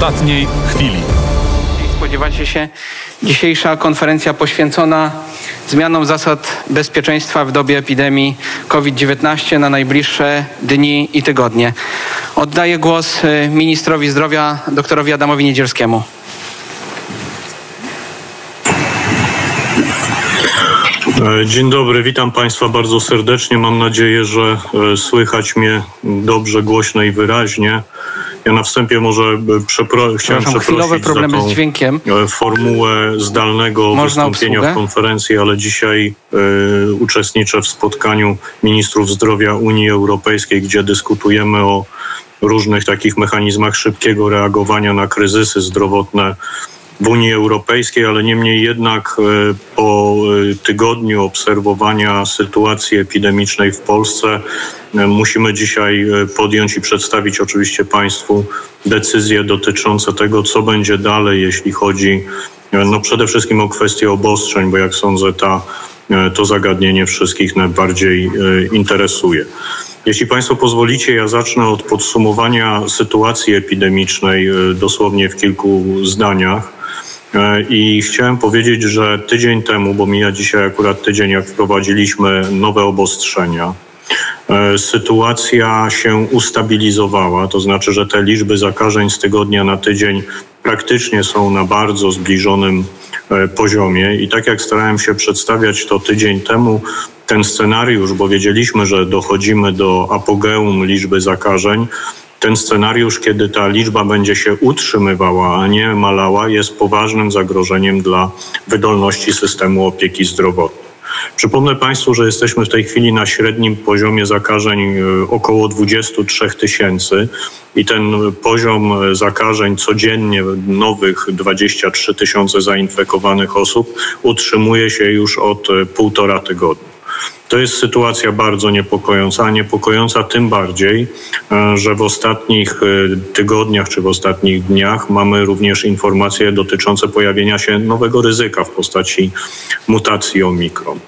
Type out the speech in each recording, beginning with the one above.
ostatniej chwili. Spodziewacie się dzisiejsza konferencja poświęcona zmianom zasad bezpieczeństwa w dobie epidemii COVID-19 na najbliższe dni i tygodnie. Oddaję głos y, ministrowi zdrowia doktorowi Adamowi Niedzielskiemu. E, Dzień dobry, witam Państwa bardzo serdecznie. Mam nadzieję, że e, słychać mnie dobrze, głośno i wyraźnie. Ja na wstępie może e, przepro- chciałem przeprosić problemy za tą z dźwiękiem. e, formułę zdalnego Można wystąpienia obsługę? w konferencji, ale dzisiaj e, uczestniczę w spotkaniu ministrów zdrowia Unii Europejskiej, gdzie dyskutujemy o różnych takich mechanizmach szybkiego reagowania na kryzysy zdrowotne w Unii Europejskiej, ale niemniej jednak e, po e, tygodniu obserwowania sytuacji epidemicznej w Polsce e, musimy dzisiaj podjąć i przedstawić oczywiście Państwu decyzje dotyczące tego, co będzie dalej, jeśli chodzi no przede wszystkim o kwestię obostrzeń, bo jak sądzę, ta, to zagadnienie wszystkich najbardziej interesuje. Jeśli Państwo pozwolicie, ja zacznę od podsumowania sytuacji epidemicznej dosłownie w kilku zdaniach. E, I chciałem powiedzieć, że tydzień temu, bo mija dzisiaj akurat tydzień, jak wprowadziliśmy nowe obostrzenia, e, sytuacja się ustabilizowała, to znaczy, że te liczby zakażeń z tygodnia na tydzień praktycznie są na bardzo zbliżonym e, poziomie. I tak jak starałem się przedstawiać to tydzień temu, ten scenariusz, bo wiedzieliśmy, że dochodzimy do apogeum liczby zakażeń, ten scenariusz, kiedy ta liczba będzie się utrzymywała, a nie malała, jest poważnym zagrożeniem dla wydolności systemu opieki zdrowotnej. Przypomnę Państwu, że jesteśmy w tej chwili na średnim poziomie zakażeń e, około 23 tysięcy i ten poziom zakażeń codziennie nowych 23 tysiące zainfekowanych osób utrzymuje się już od e, półtora tygodnia. To jest sytuacja bardzo niepokojąca, a niepokojąca tym bardziej, e, że w ostatnich e, tygodniach czy w ostatnich dniach mamy również informacje dotyczące pojawienia się nowego ryzyka w postaci mutacji omikron.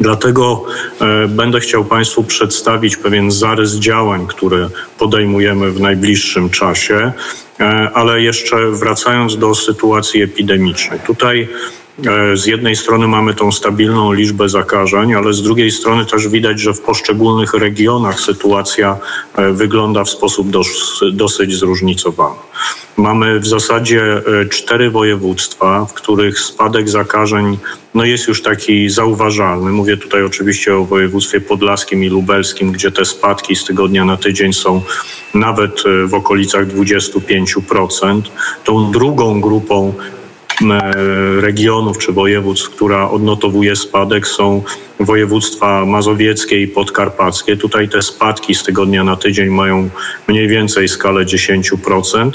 Dlatego e, będę chciał Państwu przedstawić pewien zarys działań, które podejmujemy w najbliższym czasie, ale jeszcze wracając do sytuacji epidemicznej. Tutaj z jednej strony mamy tą stabilną liczbę zakażeń, ale z drugiej strony też widać, że w poszczególnych regionach sytuacja e, wygląda w sposób dos, dosyć zróżnicowany. Mamy w zasadzie e, cztery województwa, w których spadek zakażeń no jest już taki zauważalny. Mówię tutaj oczywiście o województwie podlaskim i lubelskim, gdzie te spadki z tygodnia na tydzień są nawet e, w okolicach 25%. Tą drugą grupą e, regionów czy województw, która odnotowuje spadek są województwa mazowieckie i podkarpackie. Tutaj te spadki z tygodnia na tydzień mają mniej więcej skalę 10%.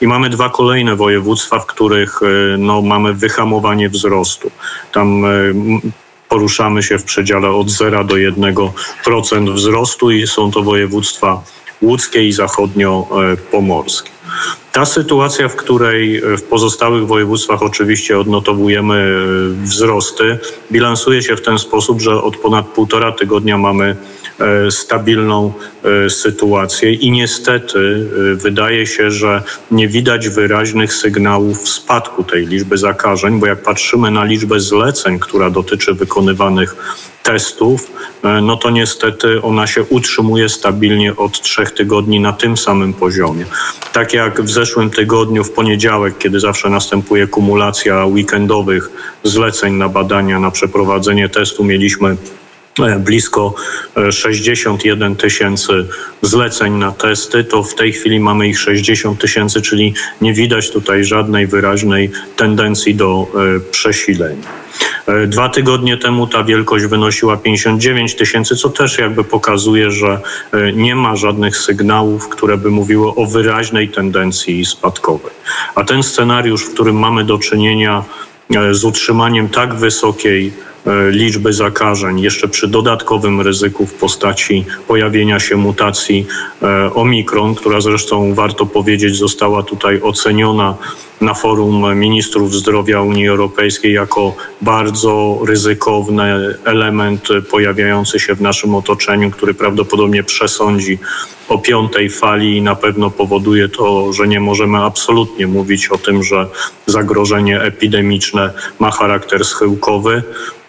I mamy dwa kolejne województwa, w których e, no, mamy wyhamowanie wzrostu. Tam e, poruszamy się w przedziale od 0 do 1% wzrostu i są to województwa łódzkie i zachodnio-pomorskie. Ta sytuacja, w której w pozostałych województwach oczywiście odnotowujemy e, wzrosty, bilansuje się w ten sposób, że od ponad półtora tygodnia mamy e, stabilną e, sytuację i niestety e, wydaje się, że nie widać wyraźnych sygnałów spadku tej liczby zakażeń, bo jak patrzymy na liczbę zleceń, która dotyczy wykonywanych testów, e, no to niestety ona się utrzymuje stabilnie od trzech tygodni na tym samym poziomie. Tak jak w zeszłym tygodniu, w poniedziałek, kiedy zawsze następuje kumulacja weekendowych zleceń na badania, na przeprowadzenie testu, mieliśmy e, blisko e, 61 tysięcy zleceń na testy, to w tej chwili mamy ich 60 tysięcy, czyli nie widać tutaj żadnej wyraźnej tendencji do e, przesilenia. E, Dwa tygodnie temu ta wielkość wynosiła 59 tysięcy, co też jakby pokazuje, że e, nie ma żadnych sygnałów, które by mówiły o wyraźnej tendencji spadkowej. A ten scenariusz, w którym mamy do czynienia e, z utrzymaniem tak wysokiej e, liczby zakażeń, jeszcze przy dodatkowym ryzyku w postaci pojawienia się mutacji e, Omikron, która zresztą warto powiedzieć została tutaj oceniona na forum ministrów zdrowia Unii Europejskiej jako bardzo ryzykowny element pojawiający się w naszym otoczeniu, który prawdopodobnie przesądzi o piątej fali i na pewno powoduje to, że nie możemy absolutnie mówić o tym, że zagrożenie epidemiczne ma charakter schyłkowy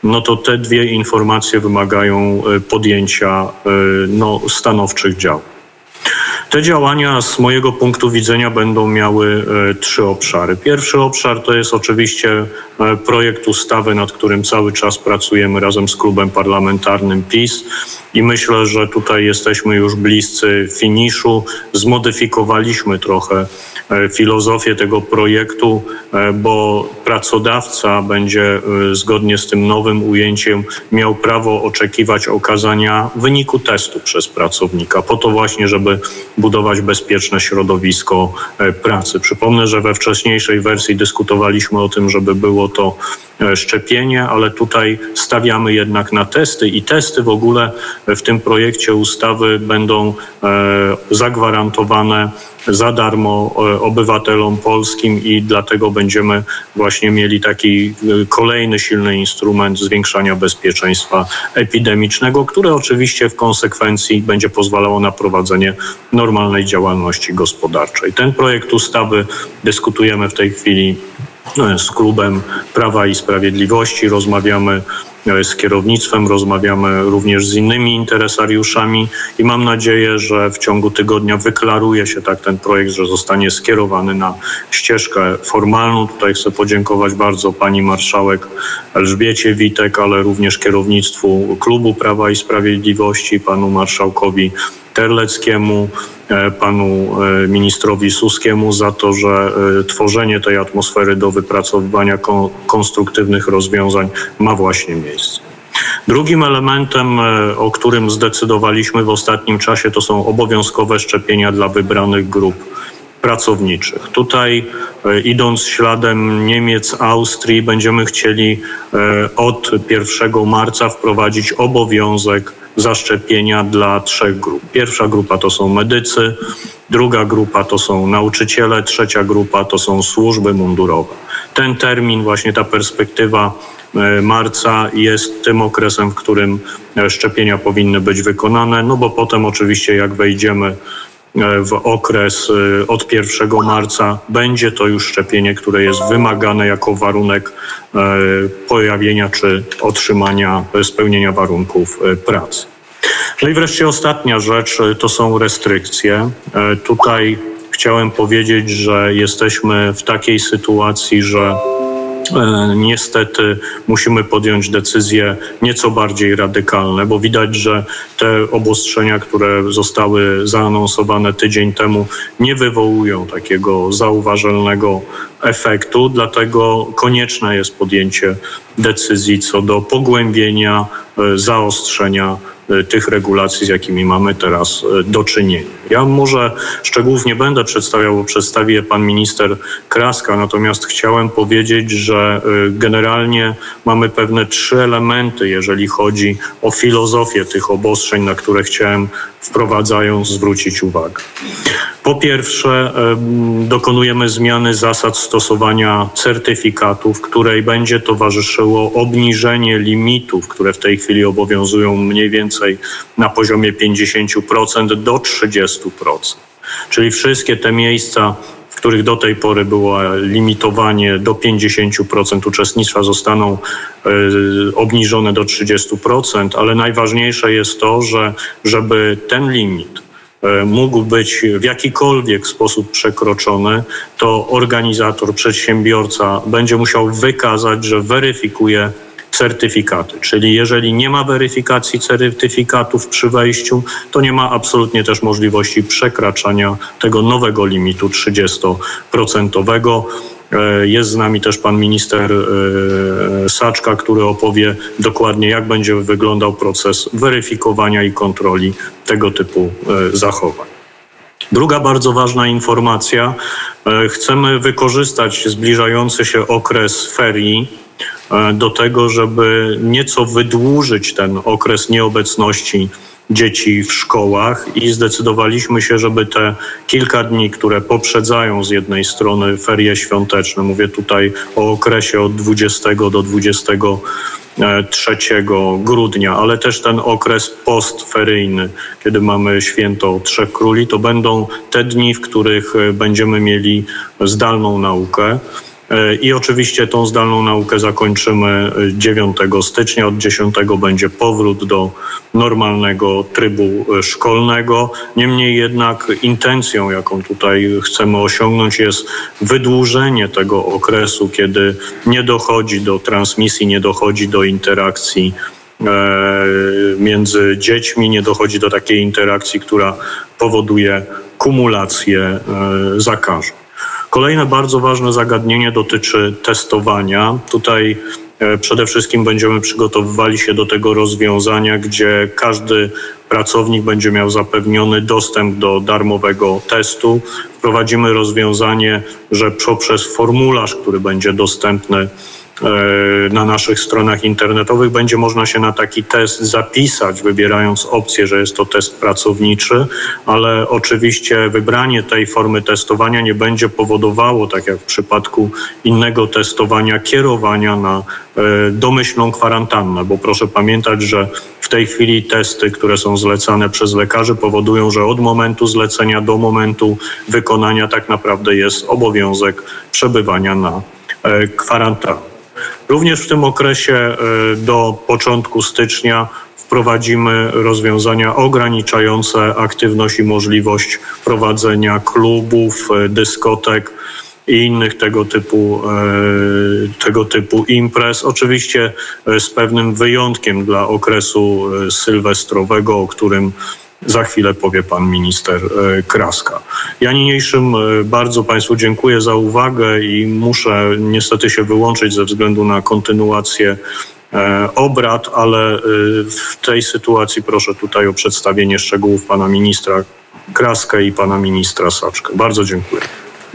no to te dwie informacje wymagają e, podjęcia e, no, stanowczych działań. Te działania z mojego punktu widzenia będą miały e, trzy obszary. Pierwszy obszar to jest oczywiście projekt ustawy, nad którym cały czas pracujemy razem z klubem parlamentarnym PiS i myślę, że tutaj jesteśmy już bliscy finiszu. Zmodyfikowaliśmy trochę filozofię tego projektu, bo pracodawca będzie zgodnie z tym nowym ujęciem miał prawo oczekiwać okazania wyniku testu przez pracownika, po to właśnie, żeby budować bezpieczne środowisko e, pracy. Przypomnę, że we wcześniejszej wersji dyskutowaliśmy o tym, żeby było to e, szczepienie, ale tutaj stawiamy jednak na testy i testy w ogóle w tym projekcie ustawy będą e, zagwarantowane za darmo e, obywatelom polskim i dlatego będziemy właśnie mieli taki e, kolejny silny instrument zwiększania bezpieczeństwa epidemicznego, które oczywiście w konsekwencji będzie pozwalało na prowadzenie normalnej działalności gospodarczej. Ten projekt ustawy dyskutujemy w tej chwili z klubem Prawa i Sprawiedliwości. Rozmawiamy z kierownictwem, rozmawiamy również z innymi interesariuszami i mam nadzieję, że w ciągu tygodnia wyklaruje się tak ten projekt, że zostanie skierowany na ścieżkę formalną. Tutaj chcę podziękować bardzo pani marszałek Elżbiecie Witek, ale również kierownictwu Klubu Prawa i Sprawiedliwości, panu marszałkowi Terleckiemu, e, panu e, ministrowi Suskiemu za to, że e, tworzenie tej atmosfery do wypracowywania konstruktywnych rozwiązań ma właśnie miejsce. Drugim elementem, o którym zdecydowaliśmy w ostatnim czasie, to są obowiązkowe szczepienia dla wybranych grup pracowniczych. Tutaj idąc śladem Niemiec, Austrii, będziemy chcieli od 1 marca wprowadzić obowiązek zaszczepienia dla trzech grup. Pierwsza grupa to są medycy, druga grupa to są nauczyciele, trzecia grupa to są służby mundurowe. Ten termin, właśnie ta perspektywa e, marca jest tym okresem, w którym e, szczepienia powinny być wykonane, no bo potem oczywiście jak wejdziemy E, w okres e, od 1 marca będzie to już szczepienie, które jest wymagane jako warunek e, pojawienia czy otrzymania, spełnienia warunków pracy. No i wreszcie ostatnia rzecz to są restrykcje. Tutaj chciałem powiedzieć, że jesteśmy w takiej sytuacji, że E, niestety musimy podjąć decyzje nieco bardziej radykalne, bo widać, że te obostrzenia, które zostały zaanonsowane tydzień temu, nie wywołują takiego zauważalnego efektu, dlatego konieczne jest podjęcie decyzji co do pogłębienia, e, zaostrzenia E, tych regulacji, z jakimi mamy teraz e, do czynienia. Ja może szczegółów nie będę przedstawiał, bo przedstawi je pan minister Kraska, natomiast chciałem powiedzieć, że generalnie mamy pewne trzy elementy, jeżeli chodzi o filozofię tych obostrzeń, na które chciałem wprowadzając zwrócić uwagę. Po pierwsze, dokonujemy zmiany zasad stosowania certyfikatów, której będzie towarzyszyło obniżenie limitów, które w tej chwili obowiązują mniej więcej na poziomie 50% do 30%. Czyli wszystkie te miejsca, w których do tej pory było limitowanie do 50% uczestnictwa, zostaną y, obniżone do 30%, ale najważniejsze jest to, że żeby ten limit E, mógł być w jakikolwiek sposób przekroczony, to organizator, przedsiębiorca będzie musiał wykazać, że weryfikuje certyfikaty. Czyli jeżeli nie ma weryfikacji certyfikatów przy wejściu, to nie ma absolutnie też możliwości przekraczania tego nowego limitu 30%. E, jest z nami też pan minister e, Saczka, który opowie dokładnie, jak będzie wyglądał proces weryfikowania i kontroli tego typu e, zachowań. Druga bardzo ważna informacja. Chcemy wykorzystać zbliżający się okres ferii do tego, żeby nieco wydłużyć ten okres nieobecności dzieci w szkołach i zdecydowaliśmy się, żeby te kilka dni, które poprzedzają z jednej strony ferie świąteczne, mówię tutaj o okresie od 20 do 23 grudnia, ale też ten okres postferyjny, kiedy mamy święto Trzech Króli, to będą te dni, w których będziemy mieli zdalną naukę. E, I oczywiście tą zdalną naukę zakończymy 9 e, stycznia. Od 10 będzie powrót do normalnego trybu e, szkolnego. Niemniej jednak intencją, jaką tutaj chcemy osiągnąć, jest wydłużenie tego okresu, kiedy nie dochodzi do transmisji, nie dochodzi do interakcji między dziećmi, nie dochodzi do takiej interakcji, która powoduje kumulację zakażeń. Kolejne bardzo ważne zagadnienie dotyczy testowania. Tutaj e, Przede wszystkim będziemy przygotowywali się do tego rozwiązania, gdzie każdy pracownik będzie miał zapewniony dostęp do darmowego testu. Wprowadzimy rozwiązanie, że poprzez formularz, który będzie dostępny na naszych stronach internetowych będzie można się na taki test zapisać, wybierając opcję, że jest to test pracowniczy, ale oczywiście wybranie tej formy testowania nie będzie powodowało, tak jak w przypadku innego testowania, kierowania na e, domyślną kwarantannę, bo proszę pamiętać, że w tej chwili testy, które są zlecane przez lekarzy, powodują, że od momentu zlecenia do momentu wykonania tak naprawdę jest obowiązek przebywania na e, kwarantannie. Również w tym okresie e, do początku stycznia wprowadzimy rozwiązania ograniczające aktywność i możliwość prowadzenia klubów, e, dyskotek i innych tego typu, e, tego typu imprez. Oczywiście z pewnym wyjątkiem dla okresu sylwestrowego, o którym za chwilę powie pan minister e, Kraska. Ja niniejszym e, bardzo Państwu dziękuję za uwagę i muszę niestety się wyłączyć ze względu na kontynuację e, obrad, ale w tej sytuacji proszę tutaj o przedstawienie szczegółów pana ministra Kraskę i pana ministra Saczkę. Bardzo dziękuję.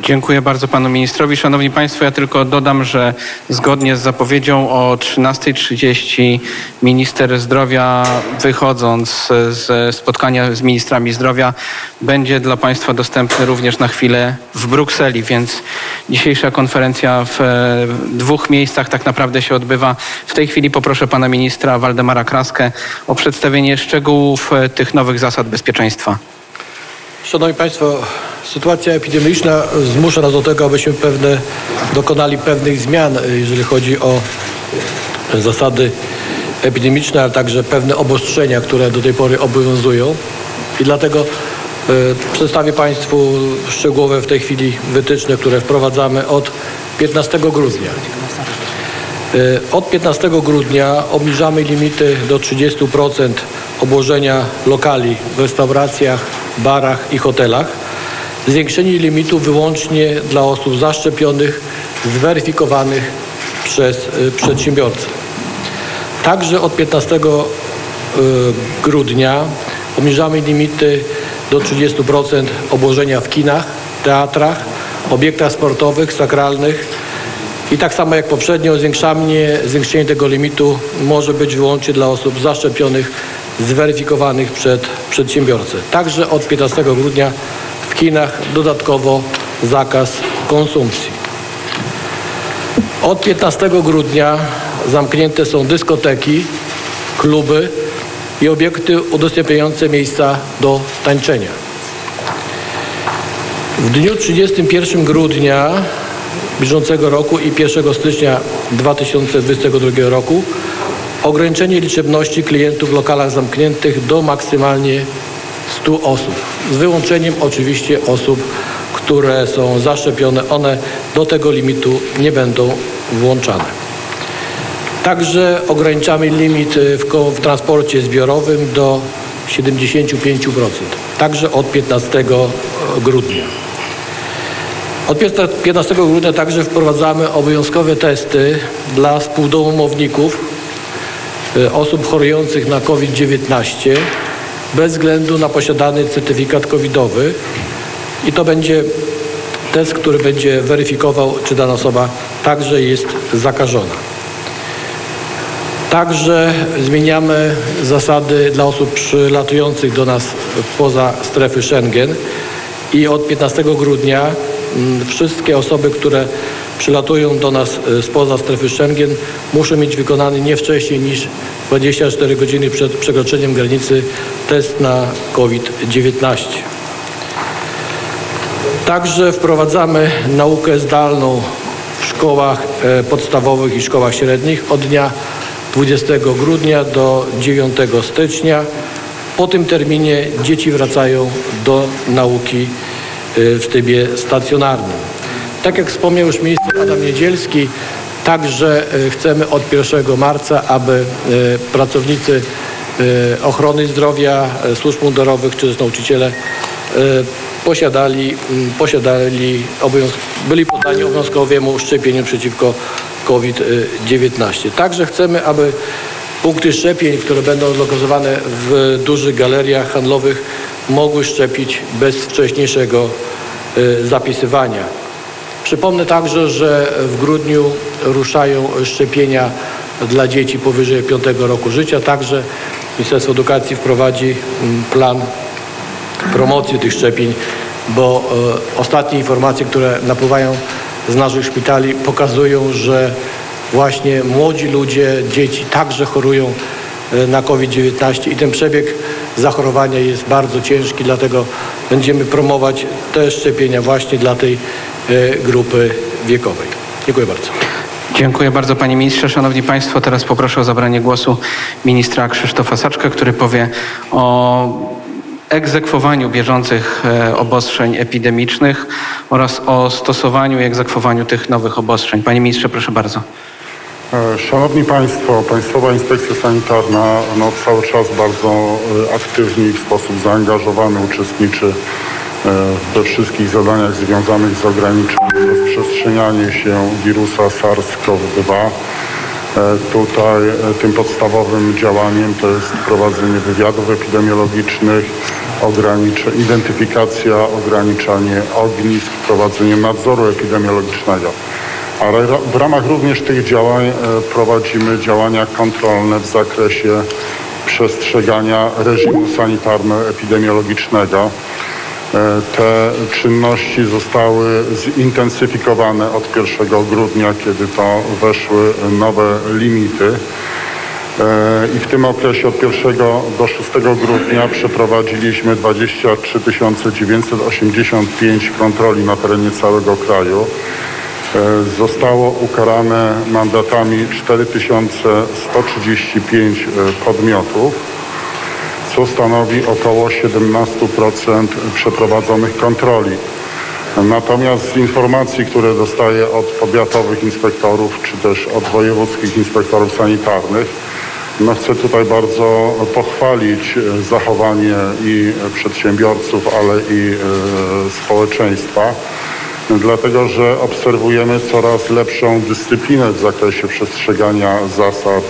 Dziękuję bardzo panu ministrowi. Szanowni państwo, ja tylko dodam, że zgodnie z zapowiedzią o 13.30 minister zdrowia wychodząc ze spotkania z ministrami zdrowia będzie dla państwa dostępny również na chwilę w Brukseli, więc dzisiejsza konferencja w dwóch miejscach tak naprawdę się odbywa. W tej chwili poproszę pana ministra Waldemara Kraskę o przedstawienie szczegółów tych nowych zasad bezpieczeństwa. Szanowni Państwo, sytuacja epidemiczna zmusza nas do tego, abyśmy pewne, dokonali pewnych zmian, jeżeli chodzi o zasady epidemiczne, ale także pewne obostrzenia, które do tej pory obowiązują. I dlatego y, przedstawię Państwu szczegółowe w tej chwili wytyczne, które wprowadzamy od 15 grudnia. Y, od 15 grudnia obniżamy limity do 30% obłożenia lokali w restauracjach, barach i hotelach. Zwiększenie limitu wyłącznie dla osób zaszczepionych, zweryfikowanych przez y, przedsiębiorcę. Także od 15 y, grudnia obniżamy limity do 30% obłożenia w kinach, teatrach, obiektach sportowych, sakralnych i tak samo jak poprzednio zwiększanie, zwiększenie tego limitu może być wyłącznie dla osób zaszczepionych zweryfikowanych przed przedsiębiorcę. Także od 15 grudnia w kinach dodatkowo zakaz konsumpcji. Od 15 grudnia zamknięte są dyskoteki, kluby i obiekty udostępniające miejsca do tańczenia. W dniu 31 grudnia bieżącego roku i 1 stycznia 2022 roku ograniczenie liczebności klientów w lokalach zamkniętych do maksymalnie 100 osób, z wyłączeniem oczywiście osób, które są zaszczepione. One do tego limitu nie będą włączane. Także ograniczamy limit w, w transporcie zbiorowym do 75%, także od 15 grudnia. Od 15 grudnia także wprowadzamy obowiązkowe testy dla współdomowników osób chorujących na COVID-19 bez względu na posiadany certyfikat covidowy i to będzie test, który będzie weryfikował, czy dana osoba także jest zakażona. Także zmieniamy zasady dla osób przylatujących do nas poza strefy Schengen i od 15 grudnia mm, wszystkie osoby, które przylatują do nas e, spoza strefy Schengen muszą mieć wykonany nie wcześniej niż 24 godziny przed przekroczeniem granicy test na COVID-19. Także wprowadzamy naukę zdalną w szkołach e, podstawowych i szkołach średnich od dnia 20 grudnia do 9 stycznia. Po tym terminie dzieci wracają do nauki e, w trybie stacjonarnym. Tak jak wspomniał już minister Adam Niedzielski, także e, chcemy od 1 marca, aby e, pracownicy e, ochrony zdrowia, służb mundurowych czy też nauczyciele posiadali, posiadali byli poddani obowiązkowemu szczepieniu przeciwko COVID-19. Także chcemy, aby punkty szczepień, które będą lokalizowane w dużych galeriach handlowych, mogły szczepić bez wcześniejszego zapisywania. Przypomnę także, że w grudniu ruszają szczepienia dla dzieci powyżej 5 roku życia. Także Ministerstwo Edukacji wprowadzi mm, plan promocji tych szczepień, bo e, ostatnie informacje, które napływają z naszych szpitali pokazują, że właśnie młodzi ludzie, dzieci także chorują e, na COVID-19 i ten przebieg zachorowania jest bardzo ciężki, dlatego będziemy promować te szczepienia właśnie dla tej grupy wiekowej. Dziękuję bardzo. Dziękuję bardzo panie ministrze. Szanowni państwo, teraz poproszę o zabranie głosu ministra Krzysztofa Saczkę, który powie o egzekwowaniu bieżących e, obostrzeń epidemicznych oraz o stosowaniu i egzekwowaniu tych nowych obostrzeń. Panie ministrze, proszę bardzo. E, Szanowni Państwo, Państwowa Inspekcja Sanitarna no, cały czas bardzo e, aktywnie i w sposób zaangażowany uczestniczy we wszystkich zadaniach związanych z ograniczeniem rozprzestrzeniania się wirusa SARS-CoV-2. E, Tutaj e, tym podstawowym działaniem to jest prowadzenie wywiadów epidemiologicznych, ogranicze, identyfikacja, ograniczanie ognisk, prowadzenie nadzoru epidemiologicznego. Ale w ramach również tych działań e, prowadzimy działania kontrolne w zakresie przestrzegania reżimu sanitarno-epidemiologicznego. E, Te czynności zostały zintensyfikowane od 1 grudnia, kiedy to weszły nowe limity. E, I w tym okresie od 1 do 6 grudnia przeprowadziliśmy 23 985 kontroli na terenie całego kraju. E, Zostało ukarane mandatami 4135 e, podmiotów, co stanowi około 17% przeprowadzonych kontroli. Natomiast z informacji, które dostaję od powiatowych inspektorów, czy też od wojewódzkich inspektorów sanitarnych, no chcę tutaj bardzo pochwalić e, zachowanie i przedsiębiorców, ale i e, społeczeństwa, dlatego że obserwujemy coraz lepszą dyscyplinę w zakresie przestrzegania zasad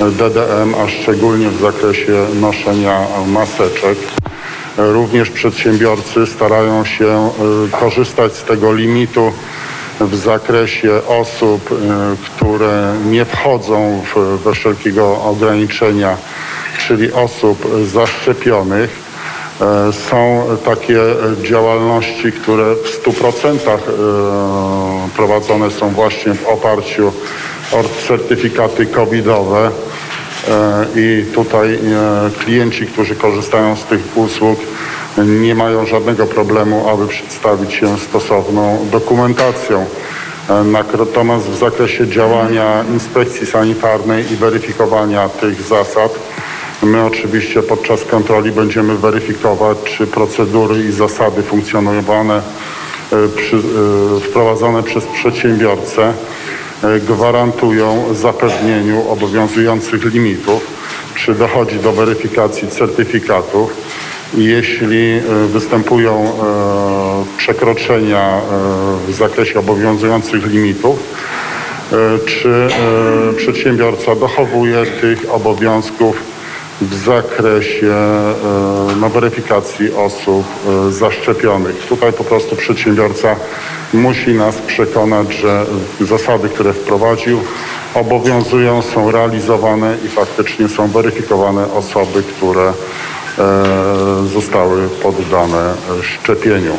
DDM, a szczególnie w zakresie noszenia maseczek. Również przedsiębiorcy starają się e, korzystać z tego limitu w zakresie osób, e, które nie wchodzą w, we wszelkiego ograniczenia, czyli osób zaszczepionych. E, Są takie działalności, które w 100% e, prowadzone są właśnie w oparciu certyfikaty covidowe. E, I tutaj e, klienci, którzy korzystają z tych usług, nie mają żadnego problemu, aby przedstawić się stosowną dokumentacją. E, Natomiast w zakresie działania inspekcji sanitarnej i weryfikowania tych zasad, my oczywiście podczas kontroli będziemy weryfikować, czy procedury i zasady funkcjonowane, przy, wprowadzone przez przedsiębiorcę gwarantują zapewnieniu obowiązujących limitów, czy dochodzi do weryfikacji certyfikatów? Jeśli e, występują e, przekroczenia e, w zakresie obowiązujących limitów, e, czy e, przedsiębiorca dochowuje tych obowiązków w zakresie no, weryfikacji osób e, zaszczepionych. Tutaj po prostu przedsiębiorca musi nas przekonać, że zasady, które wprowadził, obowiązują, są realizowane i faktycznie są weryfikowane osoby, które e, zostały poddane szczepieniu.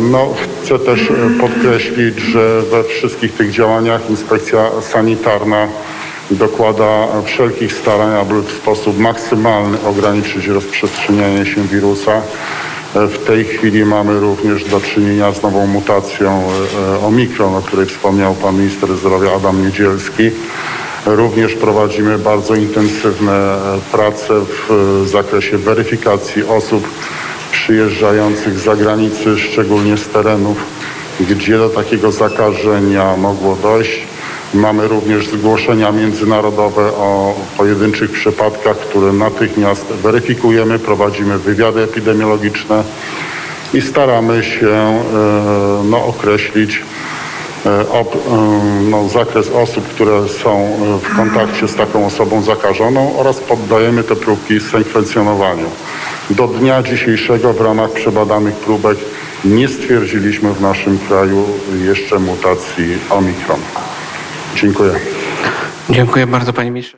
No, chcę też podkreślić, że we wszystkich tych działaniach inspekcja sanitarna dokłada wszelkich starań, aby w sposób maksymalny ograniczyć rozprzestrzenianie się wirusa. E, W tej chwili mamy również do czynienia z nową mutacją e, Omikron, o której wspomniał pan minister zdrowia Adam Niedzielski. Również prowadzimy bardzo intensywne e, prace w zakresie weryfikacji osób przyjeżdżających z zagranicy, szczególnie z terenów, gdzie do takiego zakażenia mogło dojść. Mamy również zgłoszenia międzynarodowe o pojedynczych przypadkach, które natychmiast weryfikujemy, prowadzimy wywiady epidemiologiczne i staramy się e, no, określić e, ob, e, no, zakres osób, które są w kontakcie z taką osobą zakażoną oraz poddajemy te próbki sekwencjonowaniu. Do dnia dzisiejszego w ramach przebadanych próbek nie stwierdziliśmy w naszym kraju jeszcze mutacji Omikron. Dziękuję. Dziękuję bardzo panie ministrze.